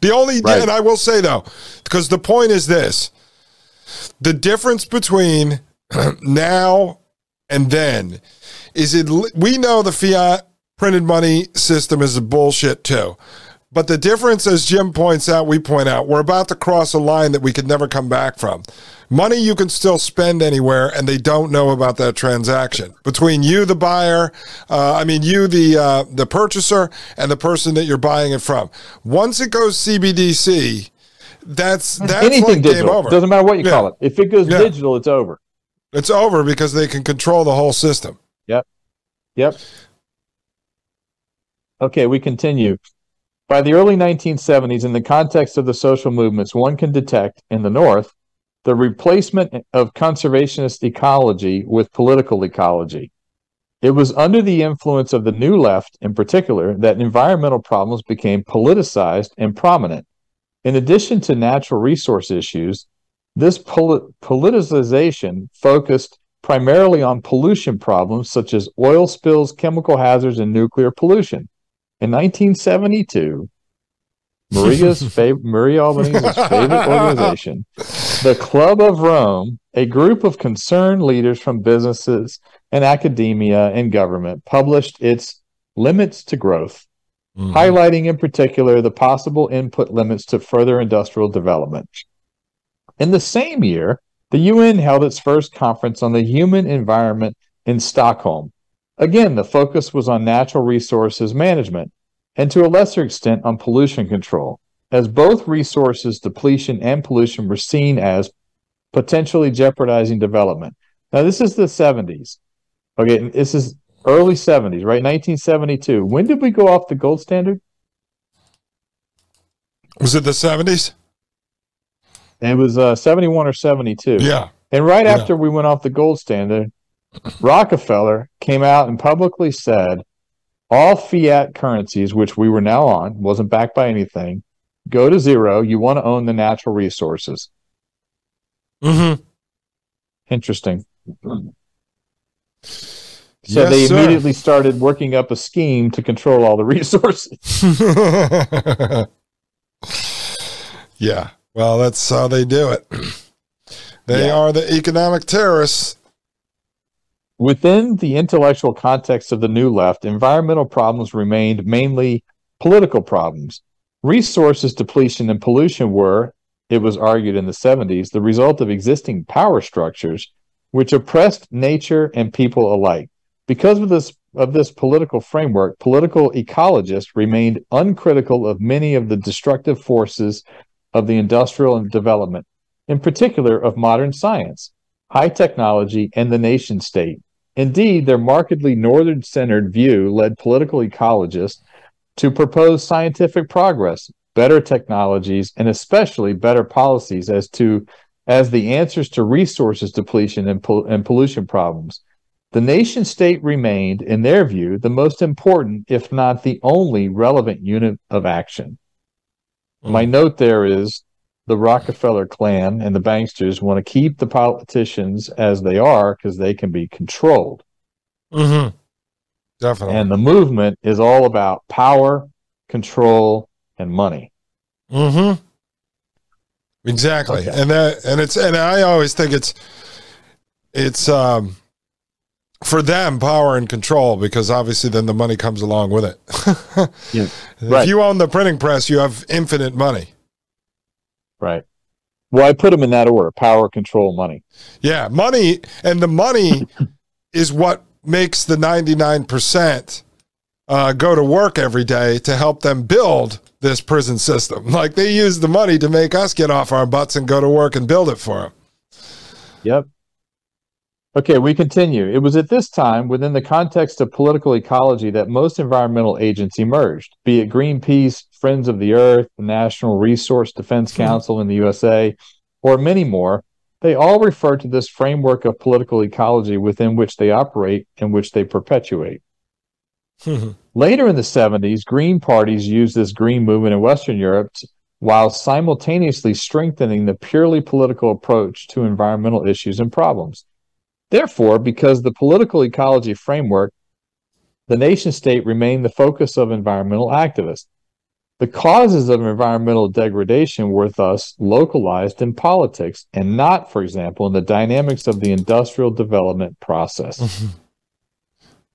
The only, right. and I will say though, because the point is this the difference between now and then is it, we know the fiat printed money system is a bullshit too. But the difference, as Jim points out, we point out, we're about to cross a line that we could never come back from. Money you can still spend anywhere, and they don't know about that transaction between you, the buyer, uh, I mean you, the uh, the purchaser, and the person that you're buying it from. Once it goes CBDC, that's that's anything like digital. over. Doesn't matter what you yeah. call it. If it goes yeah. digital, it's over. It's over because they can control the whole system. Yep. Yep. Okay, we continue. By the early 1970s, in the context of the social movements, one can detect in the North the replacement of conservationist ecology with political ecology. It was under the influence of the New Left, in particular, that environmental problems became politicized and prominent. In addition to natural resource issues, this pol- politicization focused primarily on pollution problems such as oil spills, chemical hazards, and nuclear pollution. In 1972, Maria's favorite, Maria Albanese's favorite organization, the Club of Rome, a group of concerned leaders from businesses and academia and government, published its Limits to Growth, mm-hmm. highlighting in particular the possible input limits to further industrial development. In the same year, the UN held its first conference on the human environment in Stockholm, Again, the focus was on natural resources management and to a lesser extent on pollution control, as both resources depletion and pollution were seen as potentially jeopardizing development. Now, this is the 70s. Okay, this is early 70s, right? 1972. When did we go off the gold standard? Was it the 70s? It was uh, 71 or 72. Yeah. And right yeah. after we went off the gold standard, Rockefeller came out and publicly said all fiat currencies, which we were now on, wasn't backed by anything, go to zero. You want to own the natural resources. Mm-hmm. Interesting. So yes, they immediately sir. started working up a scheme to control all the resources. yeah. Well, that's how they do it. They yeah. are the economic terrorists. Within the intellectual context of the New Left, environmental problems remained mainly political problems. Resources depletion and pollution were, it was argued in the 70s, the result of existing power structures which oppressed nature and people alike. Because of this of this political framework, political ecologists remained uncritical of many of the destructive forces of the industrial development, in particular of modern science, high technology, and the nation state. Indeed, their markedly northern centered view led political ecologists to propose scientific progress, better technologies, and especially better policies as to as the answers to resources depletion and, pol- and pollution problems. The nation state remained, in their view, the most important, if not the only relevant unit of action. Mm. My note there is the Rockefeller clan and the banksters want to keep the politicians as they are because they can be controlled. Mm-hmm. Definitely. And the movement is all about power, control, and money. Mm-hmm. Exactly. Okay. And that and it's and I always think it's it's um for them power and control because obviously then the money comes along with it. yeah. If right. you own the printing press, you have infinite money. Right. Well, I put them in that order: power, control, money. Yeah, money, and the money is what makes the ninety nine percent uh, go to work every day to help them build this prison system. Like they use the money to make us get off our butts and go to work and build it for them. Yep. Okay, we continue. It was at this time, within the context of political ecology, that most environmental agents emerged, be it Greenpeace, Friends of the Earth, the National Resource Defense hmm. Council in the USA, or many more. They all refer to this framework of political ecology within which they operate and which they perpetuate. Later in the 70s, Green parties used this green movement in Western Europe while simultaneously strengthening the purely political approach to environmental issues and problems. Therefore, because the political ecology framework, the nation state remained the focus of environmental activists. The causes of environmental degradation were thus localized in politics and not, for example, in the dynamics of the industrial development process. Mm-hmm.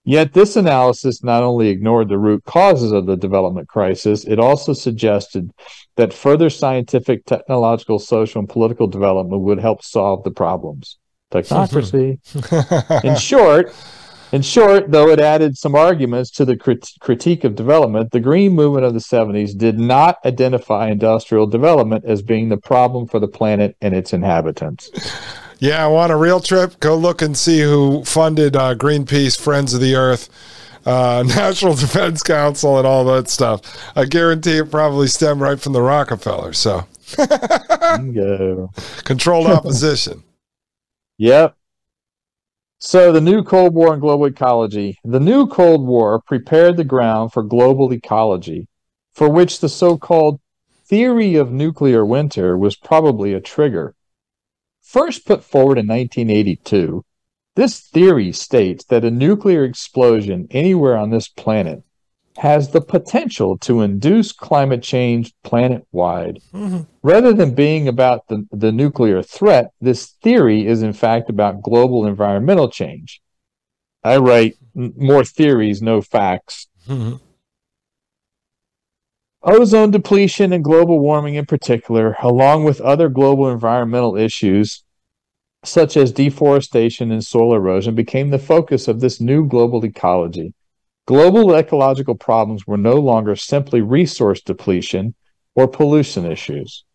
Yet this analysis not only ignored the root causes of the development crisis, it also suggested that further scientific, technological, social, and political development would help solve the problems. Technocracy. in short, in short, though it added some arguments to the crit- critique of development, the green movement of the 70s did not identify industrial development as being the problem for the planet and its inhabitants. Yeah, I want a real trip? Go look and see who funded uh, Greenpeace, Friends of the Earth, uh, National Defense Council, and all that stuff. I guarantee it probably stemmed right from the Rockefeller. So, controlled opposition. Yep. So, the new Cold War and global ecology. The new Cold War prepared the ground for global ecology, for which the so called theory of nuclear winter was probably a trigger. First put forward in 1982, this theory states that a nuclear explosion anywhere on this planet has the potential to induce climate change planet wide. Mm-hmm. Rather than being about the, the nuclear threat, this theory is in fact about global environmental change. I write more theories, no facts. Mm-hmm. Ozone depletion and global warming in particular, along with other global environmental issues such as deforestation and soil erosion, became the focus of this new global ecology. Global ecological problems were no longer simply resource depletion or pollution issues.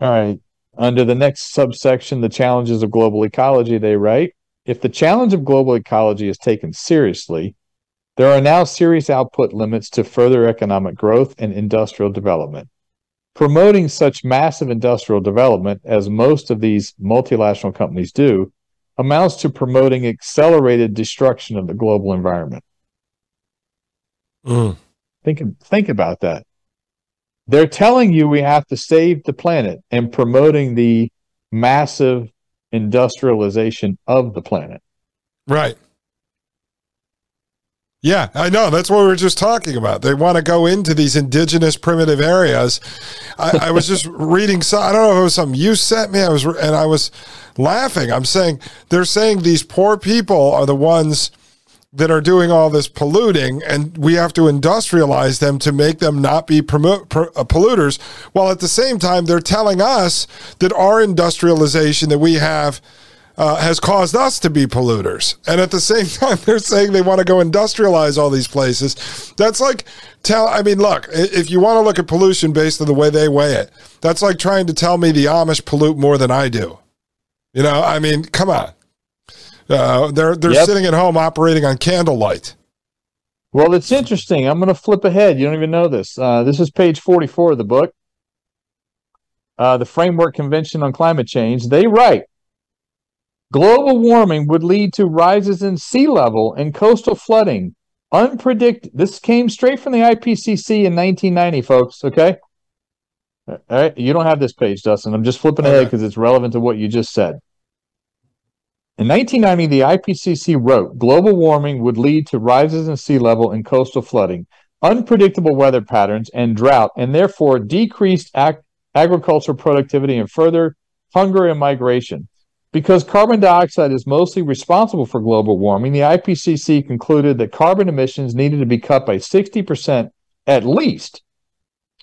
All right. Under the next subsection, the challenges of global ecology, they write if the challenge of global ecology is taken seriously, there are now serious output limits to further economic growth and industrial development. Promoting such massive industrial development, as most of these multinational companies do, amounts to promoting accelerated destruction of the global environment. Mm. Think, think about that. They're telling you we have to save the planet and promoting the massive industrialization of the planet. Right. Yeah, I know. That's what we were just talking about. They want to go into these indigenous primitive areas. I, I was just reading. So I don't know if it was something you sent me. I was and I was laughing. I'm saying they're saying these poor people are the ones that are doing all this polluting, and we have to industrialize them to make them not be promo- uh, polluters. While at the same time, they're telling us that our industrialization that we have uh, has caused us to be polluters. And at the same time, they're saying they want to go industrialize all these places. That's like tell. I mean, look, if you want to look at pollution based on the way they weigh it, that's like trying to tell me the Amish pollute more than I do. You know, I mean, come on. Uh, they're they're yep. sitting at home operating on candlelight. Well, it's interesting. I'm going to flip ahead. You don't even know this. Uh, this is page 44 of the book. Uh, the Framework Convention on Climate Change. They write Global warming would lead to rises in sea level and coastal flooding. Unpredicted. This came straight from the IPCC in 1990, folks. Okay. All right. You don't have this page, Dustin. I'm just flipping ahead because it's relevant to what you just said. In 1990, the IPCC wrote global warming would lead to rises in sea level and coastal flooding, unpredictable weather patterns, and drought, and therefore decreased ag- agricultural productivity and further hunger and migration. Because carbon dioxide is mostly responsible for global warming, the IPCC concluded that carbon emissions needed to be cut by 60% at least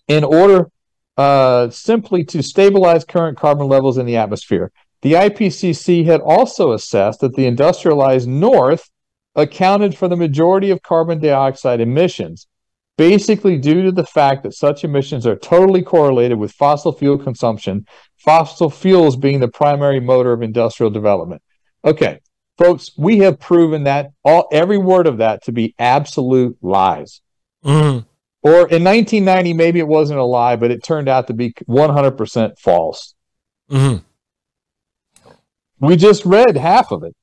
in order uh, simply to stabilize current carbon levels in the atmosphere. The IPCC had also assessed that the industrialized North accounted for the majority of carbon dioxide emissions, basically due to the fact that such emissions are totally correlated with fossil fuel consumption fossil fuels being the primary motor of industrial development. Okay, folks, we have proven that all every word of that to be absolute lies. Mm-hmm. Or in 1990, maybe it wasn't a lie, but it turned out to be 100% false. Mm-hmm. We just read half of it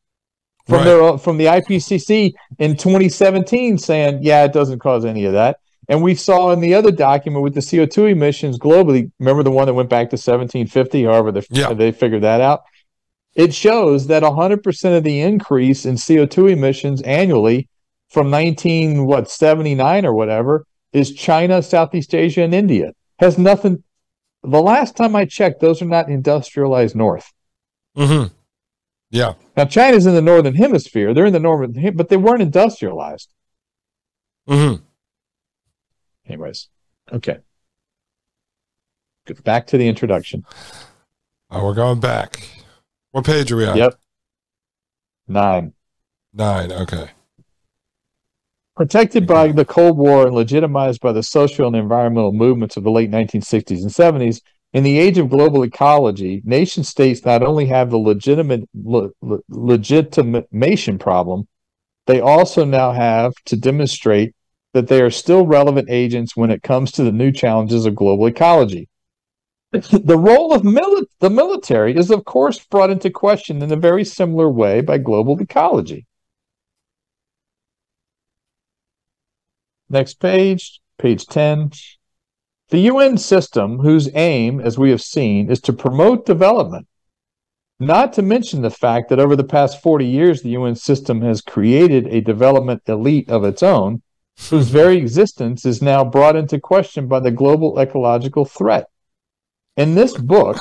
from right. their from the IPCC in 2017 saying, yeah, it doesn't cause any of that. And we saw in the other document with the CO2 emissions globally, remember the one that went back to 1750, however they, yeah. they figured that out? It shows that 100% of the increase in CO2 emissions annually from 19 what 79 or whatever is China, Southeast Asia, and India. Has nothing. The last time I checked, those are not industrialized north. Mm-hmm. Yeah. Now China's in the northern hemisphere. They're in the northern, but they weren't industrialized. Mm-hmm. Anyways, okay. Back to the introduction. Oh, we're going back. What page are we on? Yep. Nine. Nine. Okay. Protected by the Cold War and legitimized by the social and environmental movements of the late 1960s and 70s, in the age of global ecology, nation states not only have the legitimate le, le, legitimation problem, they also now have to demonstrate that they are still relevant agents when it comes to the new challenges of global ecology. the role of mili- the military is, of course, brought into question in a very similar way by global ecology. Next page, page 10. The UN system, whose aim, as we have seen, is to promote development, not to mention the fact that over the past 40 years, the UN system has created a development elite of its own, whose very existence is now brought into question by the global ecological threat. In this book,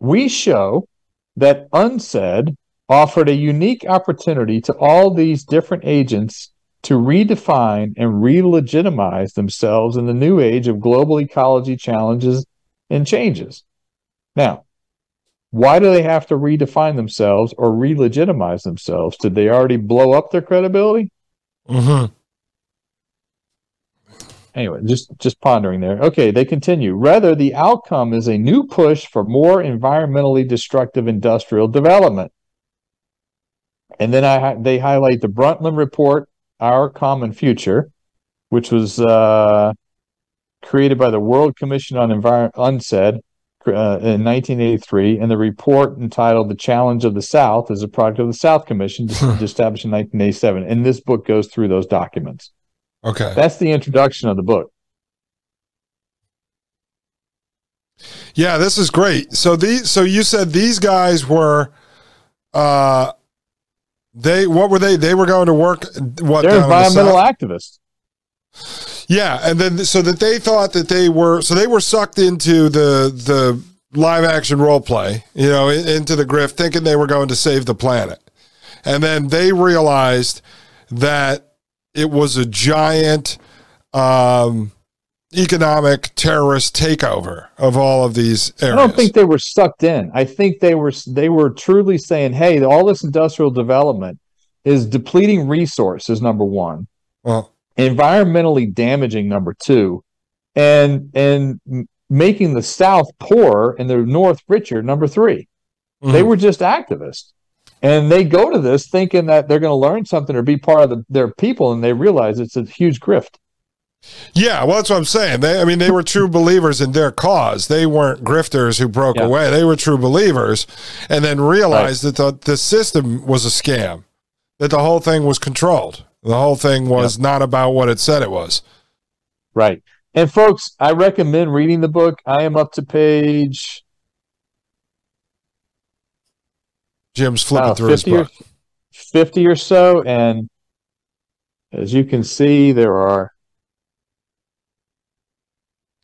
we show that UNCED offered a unique opportunity to all these different agents to redefine and re-legitimize themselves in the new age of global ecology challenges and changes. Now, why do they have to redefine themselves or re-legitimize themselves? Did they already blow up their credibility? Mm-hmm. Anyway, just just pondering there. Okay, they continue. Rather, the outcome is a new push for more environmentally destructive industrial development. And then I they highlight the Brundtland report our Common Future, which was uh, created by the World Commission on Environment, UNCED, uh, in 1983, and the report entitled "The Challenge of the South" is a product of the South Commission, established in 1987. And this book goes through those documents. Okay, that's the introduction of the book. Yeah, this is great. So these, so you said these guys were, uh, they what were they? They were going to work. What they're environmental the activists. Yeah, and then so that they thought that they were so they were sucked into the the live action role play, you know, into the grift, thinking they were going to save the planet, and then they realized that it was a giant um, economic terrorist takeover of all of these areas. I don't think they were sucked in. I think they were they were truly saying, "Hey, all this industrial development is depleting resources number 1. Well, environmentally damaging number 2, and and making the south poor and the north richer number 3." Mm-hmm. They were just activists. And they go to this thinking that they're going to learn something or be part of the, their people, and they realize it's a huge grift. Yeah, well, that's what I'm saying. They, I mean, they were true believers in their cause. They weren't grifters who broke yeah. away. They were true believers, and then realized right. that the, the system was a scam, that the whole thing was controlled. The whole thing was yeah. not about what it said it was. Right. And folks, I recommend reading the book. I am up to page. Jim's flipping through his book. Or, 50 or so. And as you can see, there are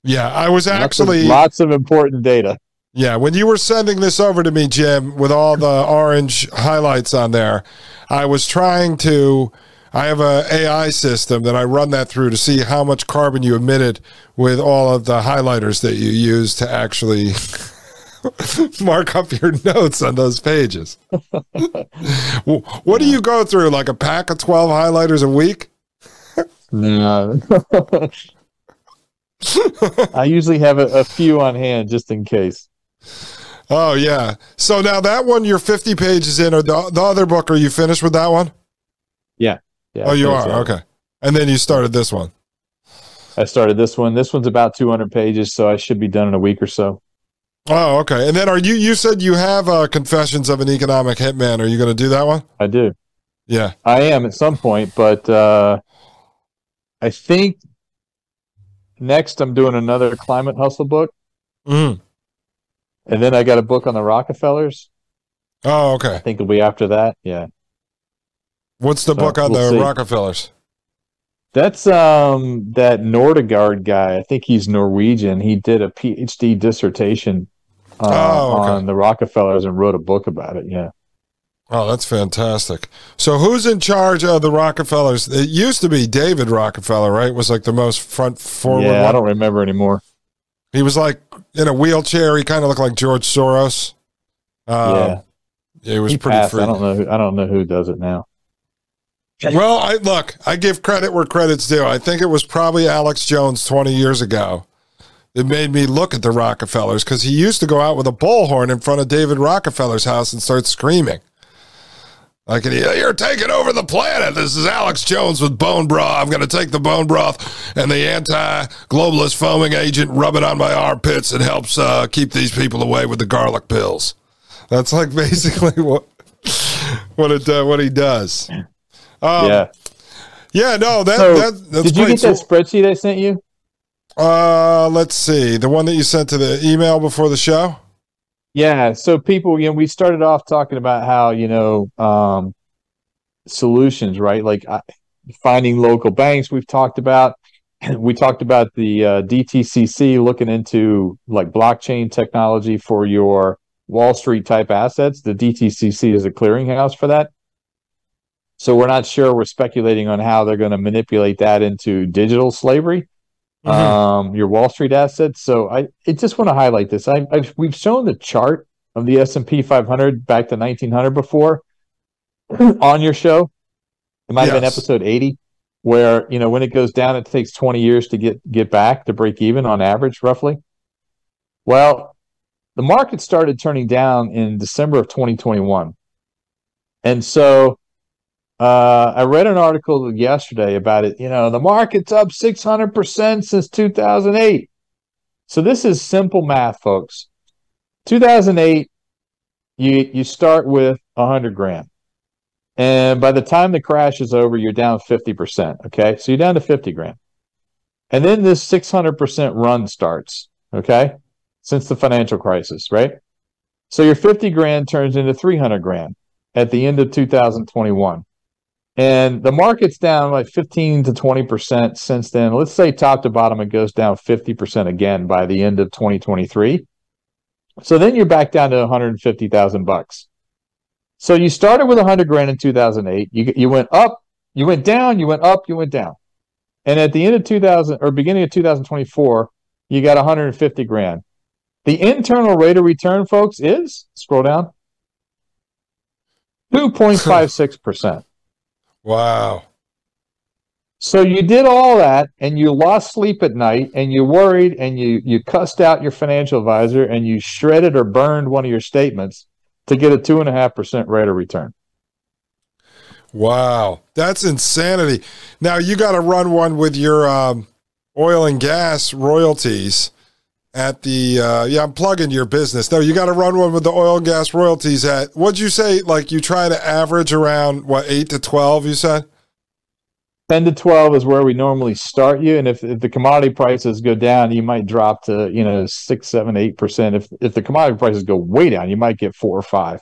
yeah, I was actually lots of, lots of important data. Yeah, when you were sending this over to me, Jim, with all the orange highlights on there, I was trying to. I have a AI system that I run that through to see how much carbon you emitted with all of the highlighters that you use to actually mark up your notes on those pages. what do you go through? Like a pack of 12 highlighters a week? no. I usually have a, a, few on hand just in case. Oh yeah. So now that one, you're 50 pages in, or the, the other book, are you finished with that one? Yeah. yeah oh, you are. Okay. And then you started this one. I started this one. This one's about 200 pages, so I should be done in a week or so. Oh, okay. And then are you? You said you have uh, Confessions of an Economic Hitman. Are you going to do that one? I do. Yeah, I am at some point, but uh, I think next I'm doing another climate hustle book. Mm. And then I got a book on the Rockefellers. Oh, okay. I think it'll be after that. Yeah. What's the so book on we'll the see. Rockefellers? That's um that Nordangård guy. I think he's Norwegian. He did a PhD dissertation uh, Oh, okay. on the Rockefellers and wrote a book about it. Yeah. Oh, that's fantastic. So, who's in charge of the Rockefellers? It used to be David Rockefeller, right? Was like the most front forward yeah, I don't remember anymore. He was like in a wheelchair. He kind of looked like George Soros. Um, yeah, he was he pretty passed. free. I don't know. Who, I don't know who does it now. Well, I look, I give credit where credit's due. I think it was probably Alex Jones 20 years ago. It made me look at the Rockefellers because he used to go out with a bullhorn in front of David Rockefeller's house and start screaming. Like, you're taking over the planet. This is Alex Jones with bone broth. I'm going to take the bone broth and the anti globalist foaming agent, rub it on my armpits. It helps uh, keep these people away with the garlic pills. That's like basically what what it uh, what he does. Um, yeah. yeah, no, that, So, that that's Did you get that spreadsheet I sent you? Uh, let's see, the one that you sent to the email before the show. Yeah. So people, you know, we started off talking about how you know um, solutions, right? Like finding local banks. We've talked about. We talked about the uh, DTCC looking into like blockchain technology for your Wall Street type assets. The DTCC is a clearinghouse for that. So we're not sure. We're speculating on how they're going to manipulate that into digital slavery um, your Wall Street assets. So I, I just want to highlight this. I, I've, we've shown the chart of the S and P 500 back to 1900 before on your show. It might have been episode 80, where you know when it goes down, it takes 20 years to get get back to break even on average, roughly. Well, the market started turning down in December of 2021, and so uh, I read an article yesterday about it. You know, the market's up 600% since 2008. So this is simple math, folks. 2008, you you start with 100 grand. And by the time the crash is over, you're down 50%. Okay. So you're down to 50 grand. And then this 600% run starts. Okay. Since the financial crisis, right? So your 50 grand turns into 300 grand at the end of 2021 and the market's down like 15 to 20 percent since then. Let's say top to bottom it goes down 50 percent again by the end of 2023 so then you're back down to 150000 bucks. So you started with 100 grand in 2008 you, you went up you went down you went up you went down. And at the end of 2000 or beginning of 2024 you got 150 grand. The internal rate of return folks is scroll down 2.56 percent Wow. So you did all that and you lost sleep at night and you worried and you you cussed out your financial advisor and you shredded or burned one of your statements to get a two and a half percent rate of return. Wow. That's insanity. Now you got to run one with your um, oil and gas royalties at the, uh, yeah, I'm plugging your business. No, you got to run one with the oil and gas royalties at, what'd you say? Like you try to average around what, eight to 12, you said? 10 to 12 is where we normally start you. And if, if the commodity prices go down, you might drop to, you know, six, seven, eight percent. If if the commodity prices go way down, you might get four or five.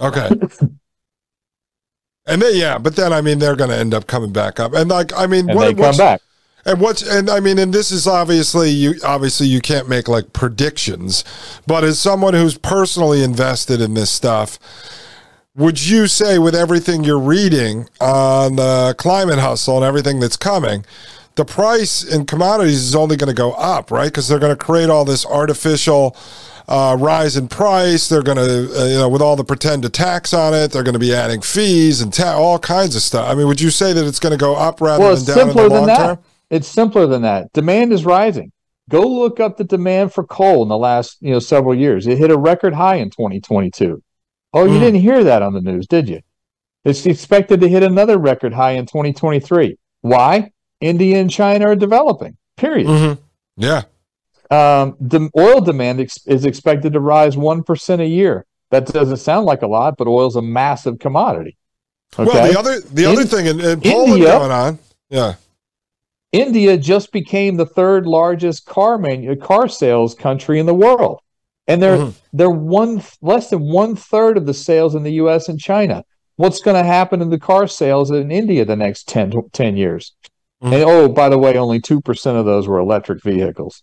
Okay. and then, yeah, but then, I mean, they're going to end up coming back up. And like, I mean, And what, they come back. And what's and I mean, and this is obviously you obviously you can't make like predictions, but as someone who's personally invested in this stuff, would you say with everything you're reading on the climate hustle and everything that's coming, the price in commodities is only going to go up, right? Because they're going to create all this artificial uh, rise in price. They're going to, uh, you know, with all the pretend tax on it, they're going to be adding fees and ta- all kinds of stuff. I mean, would you say that it's going to go up rather Well, than down in the long that. It's simpler than that. Demand is rising. Go look up the demand for coal in the last, you know, several years. It hit a record high in 2022. Oh, you Hmm. didn't hear that on the news, did you? It's expected to hit another record high in 2023. Why? India and China are developing. Period. Mm-hmm. Yeah. Um, the oil demand ex- is expected to rise one percent a year. That doesn't sound like a lot, but oil's a massive commodity. Okay. Well, the other the In- other thing in, in Poland India- going on, yeah, India just became the third largest car manu- car sales country in the world, and they're Mhm. they're one less than one third of the sales in the U.S. and China. what's going to happen in the car sales in India the next 10, 10 years. Mm-hmm. And oh, by the way, only 2% of those were electric vehicles.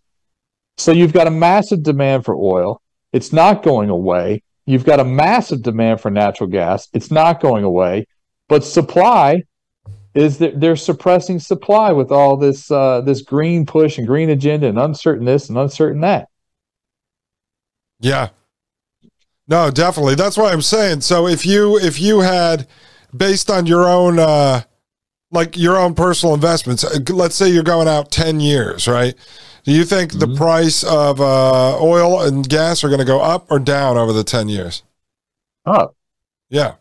So you've got a massive demand for oil. It's not going away. You've got a massive demand for natural gas. It's not going away. But supply is that they're suppressing supply with all this uh, this green push and green agenda and uncertain this and uncertain that. Yeah. No, definitely. That's what I'm saying. So if you if you had based on your own uh like your own personal investments, uh, let's say you're going out 10 years, right? Do you think mm-hmm. the price of uh, oil and gas are going to go up or down over the 10 years? Up. Yeah.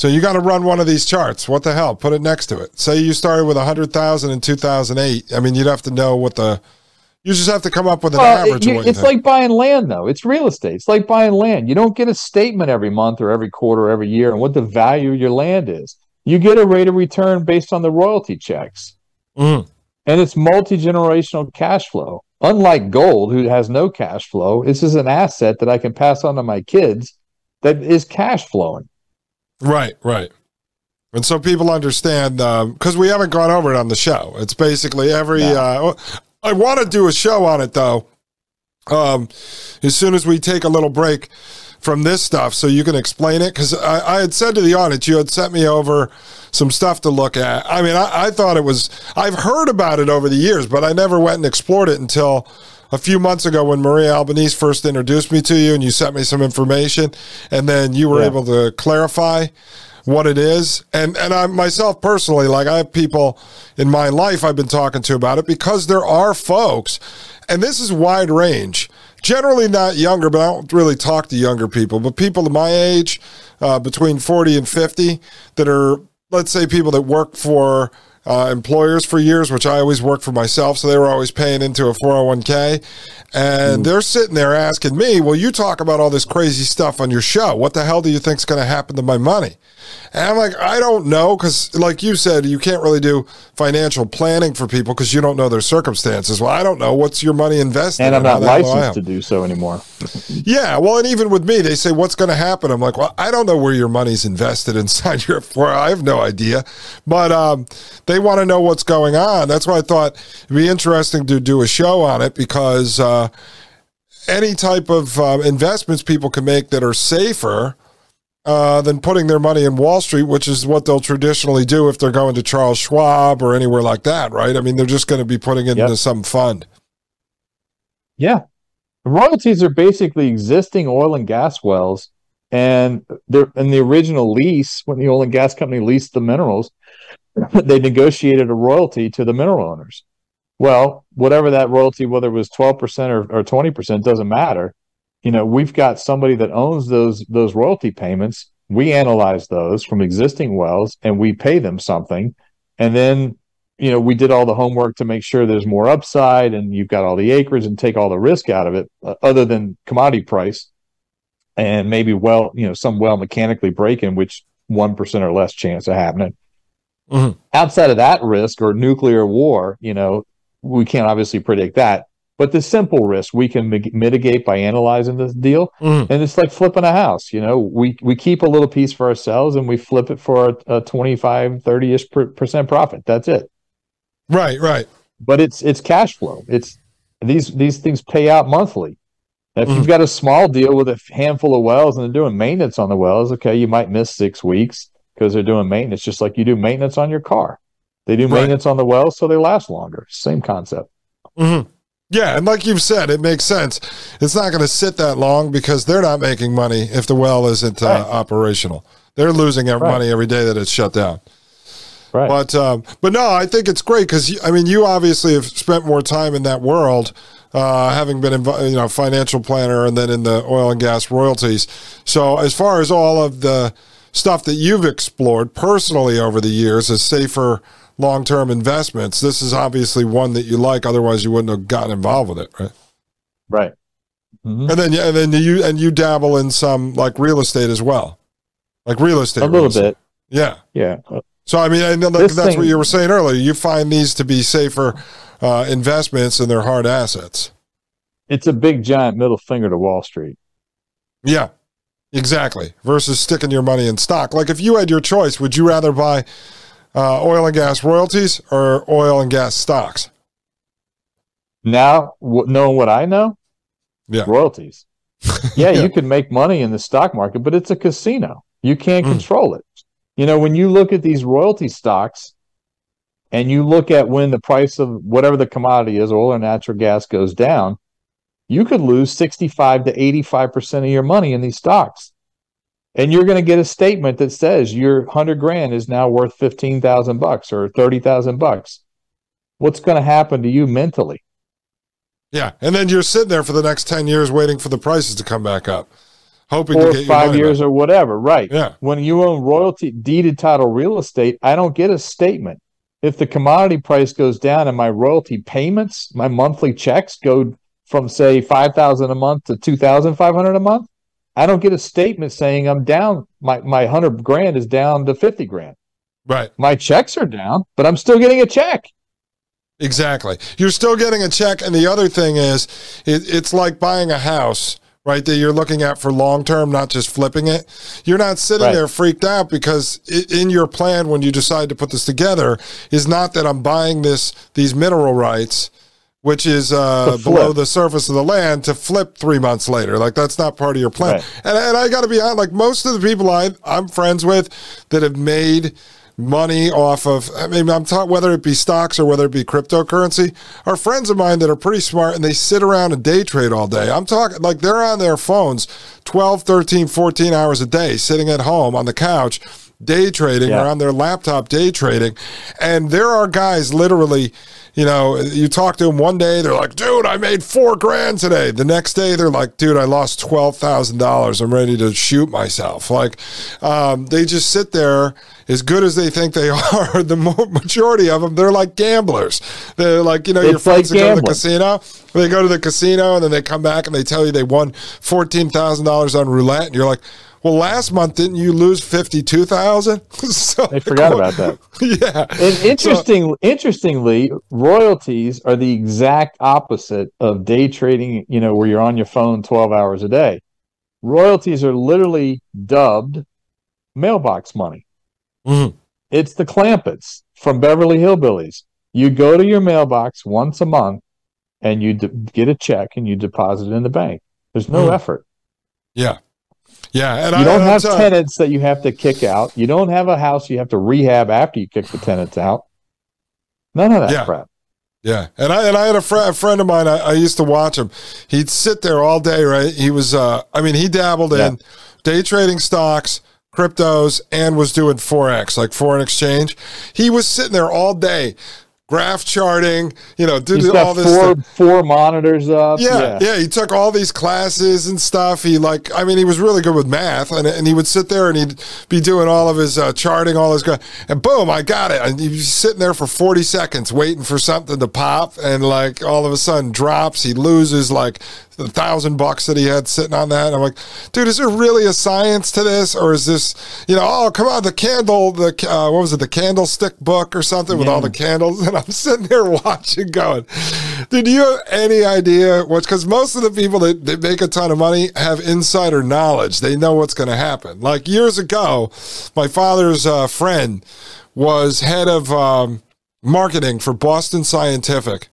So you got to run one of these charts. What the hell? Put it next to it. Say you started with 100,000 in 2008. I mean, you'd have to know what the you just have to come up with an well, average. It, it's like buying land, though. It's real estate. It's like buying land. You don't get a statement every month or every quarter or every year on what the value of your land is. You get a rate of return based on the royalty checks. Mm. And it's multi generational cash flow. Unlike gold, who has no cash flow, this is an asset that I can pass on to my kids that is cash flowing. Right, right. And so people understand because um, we haven't gone over it on the show. It's basically every. Uh, I want to do a show on it though. Um, as soon as we take a little break from this stuff, so you can explain it, because I, I, had said to the audience, you had sent me over some stuff to look at. I mean, I, I thought it was. I've heard about it over the years, but I never went and explored it until a few months ago when Maria Albanese first introduced me to you and you sent me some information and then you were yeah. able to clarify what it is. And and I myself personally, like I have people in my life I've been talking to about it because there are folks, and this is wide range. Generally not younger, but I don't really talk to younger people, but people of my age, uh, between 40 and 50, that are, let's say, people that work for uh, employers for years, which I always worked for myself. So they were always paying into a 401k. And mm. they're sitting there asking me, Well, you talk about all this crazy stuff on your show. What the hell do you think's going to happen to my money? And I'm like, I don't know. Because, like you said, you can't really do financial planning for people because you don't know their circumstances. Well, I don't know. What's your money invested in. And I'm not licensed to do so anymore. yeah. Well, and even with me, they say, What's going to happen? I'm like, Well, I don't know where your money's invested inside your 4 I have no idea. But um, they want to know what's going on. That's why I thought it'd be interesting to do a show on it because. Uh, any type of uh, investments people can make that are safer uh, than putting their money in Wall Street, which is what they'll traditionally do if they're going to Charles Schwab or anywhere like that, right? I mean, they're just going to be putting it yep. into some fund. Yeah. Royalties are basically existing oil and gas wells. And they're in the original lease, when the oil and gas company leased the minerals, they negotiated a royalty to the mineral owners. Well, whatever that royalty, whether it was 12% or, or 20%, doesn't matter. You know, we've got somebody that owns those those royalty payments. We analyze those from existing wells and we pay them something. And then, you know, we did all the homework to make sure there's more upside and you've got all the acres and take all the risk out of it, uh, other than commodity price and maybe well, you know, some well mechanically breaking, which 1% or less chance of happening. Mm-hmm. Outside of that risk or nuclear war, you know, we can't obviously predict that. But the simple risk we can mitigate by analyzing this deal, mm. and it's like flipping a house. You know, we we keep a little piece for ourselves, and we flip it for a, a 25, 30 ish percent profit. That's it. Right, right. But it's it's cash flow. It's these these things pay out monthly. If mm. you've got a small deal with a handful of wells and they're doing maintenance on the wells, okay, you might miss six weeks because they're doing maintenance, just like you do maintenance on your car. They do maintenance right. on the wells so they last longer. Same concept. Mm-hmm. Yeah, and like you've said, it makes sense. It's not going to sit that long because they're not making money if the well isn't uh, right. operational. They're losing right. money every day that it's shut down. Right. But um, but no, I think it's great because I mean you obviously have spent more time in that world, uh, having been inv- you know financial planner and then in the oil and gas royalties. So as far as all of the stuff that you've explored personally over the years as safer long term investments, this is obviously one that you like. Otherwise, you wouldn't have gotten involved with it, right? Right. Mm-hmm. And then, yeah, and then you and you dabble in some like real estate as well, like real estate. A little bit. Yeah. Yeah. So I mean, I know that's thing, what you were saying earlier. You find these to be safer uh, investments and they're hard assets. It's a big giant middle finger to Wall Street. Yeah. Exactly. Versus sticking your money in stock. Like if you had your choice, would you rather buy uh, oil and gas royalties or oil and gas stocks? Now, w- knowing what I know, Yeah. royalties. Yeah, Yeah. you can make money in the stock market, but it's a casino. You can't Mm. control it. You know, when you look at these royalty stocks and you look at when the price of whatever the commodity is, oil or natural gas goes down, you could lose 65 to 85% of your money in these stocks. And you're going to get a statement that says your 100 grand is now worth 15,000 bucks or 30,000 bucks. What's going to happen to you mentally? Yeah. And then you're sitting there for the next 10 years waiting for the prices to come back up, hoping Four to get your five years back. or whatever, right? Yeah. When you own royalty deeded title real estate, I don't get a statement. If the commodity price goes down and my royalty payments, my monthly checks go from say 5000 a month to 2500 a month, I don't get a statement saying I'm down my my 100 grand is down to 50 grand. Right. My checks are down, but I'm still getting a check. Exactly. You're still getting a check. And the other thing is, it, it's like buying a house, right? That you're looking at for long term, not just flipping it. You're not sitting Right. there freaked out because in your plan when you decide to put this together is not that I'm buying this these mineral rights. Which is uh, below the surface of the land to flip three months later. Like that's not part of your plan. Right. And, and I got to be honest, like most of the people I, I'm friends with that have made money off of, I mean, I'm talking whether it be stocks or whether it be cryptocurrency, are friends of mine that are pretty smart and they sit around and day trade all day. I'm talking like they're on their phones 12, 13, 14 hours a day, sitting at home on the couch, day trading Yeah. or on their laptop day trading. And there are guys literally, you know, you talk to them one day, they're like, dude, I made four grand today. The next day, they're like, dude, I lost $12,000. I'm ready to shoot myself. Like, um, they just sit there as good as they think they are. The majority of them, they're like gamblers. They're like, you know, your It's like friends that go to the casino, they go to the casino and then they come back and they tell you they won $14,000 on roulette. And you're like, well, last month, didn't you lose 52,000? so They forgot about that. Yeah. And interesting, interestingly, royalties are the exact opposite of day trading. You know, where you're on your phone 12 hours a day. Royalties are literally dubbed mailbox money. Mhm. It's the Clampetts from Beverly Hillbillies. You go to your mailbox once a month, and you de- get a check and you deposit it in the bank. There's no Mhm. effort. Yeah. Yeah. And You I, don't have tenants that you have to kick out. You don't have a house you have to rehab after you kick the tenants out. None of that Yeah. crap. Yeah, and I and I had a, fr- a friend of mine. I, I used to watch him. He'd sit there all day. Right? He was. Uh, I mean, he dabbled Yeah. in day trading stocks, cryptos, and was doing forex, like foreign exchange. He was sitting there all day, graph charting. You know, did He's all this. four stuff. four monitors up. Yeah, yeah, He took all these classes and stuff. He like, I mean, he was really good with math, and, and he would sit there and he'd be doing all of his uh, charting, all his, and boom, I got it. And he was sitting there for forty seconds waiting for something to pop, and like all of a sudden drops. He loses like the thousand bucks that he had sitting on that. And I'm like, dude, is there really a science to this, or is this, you know, oh come on, the candle, the uh, what was it, the candlestick book or something with all the candles, and I'm sitting there watching, going, did you have any idea what's because most of the people that, that make a ton of money have insider knowledge. They know what's going to happen. Like years ago, my father's uh, friend was head of um, marketing for Boston Scientific.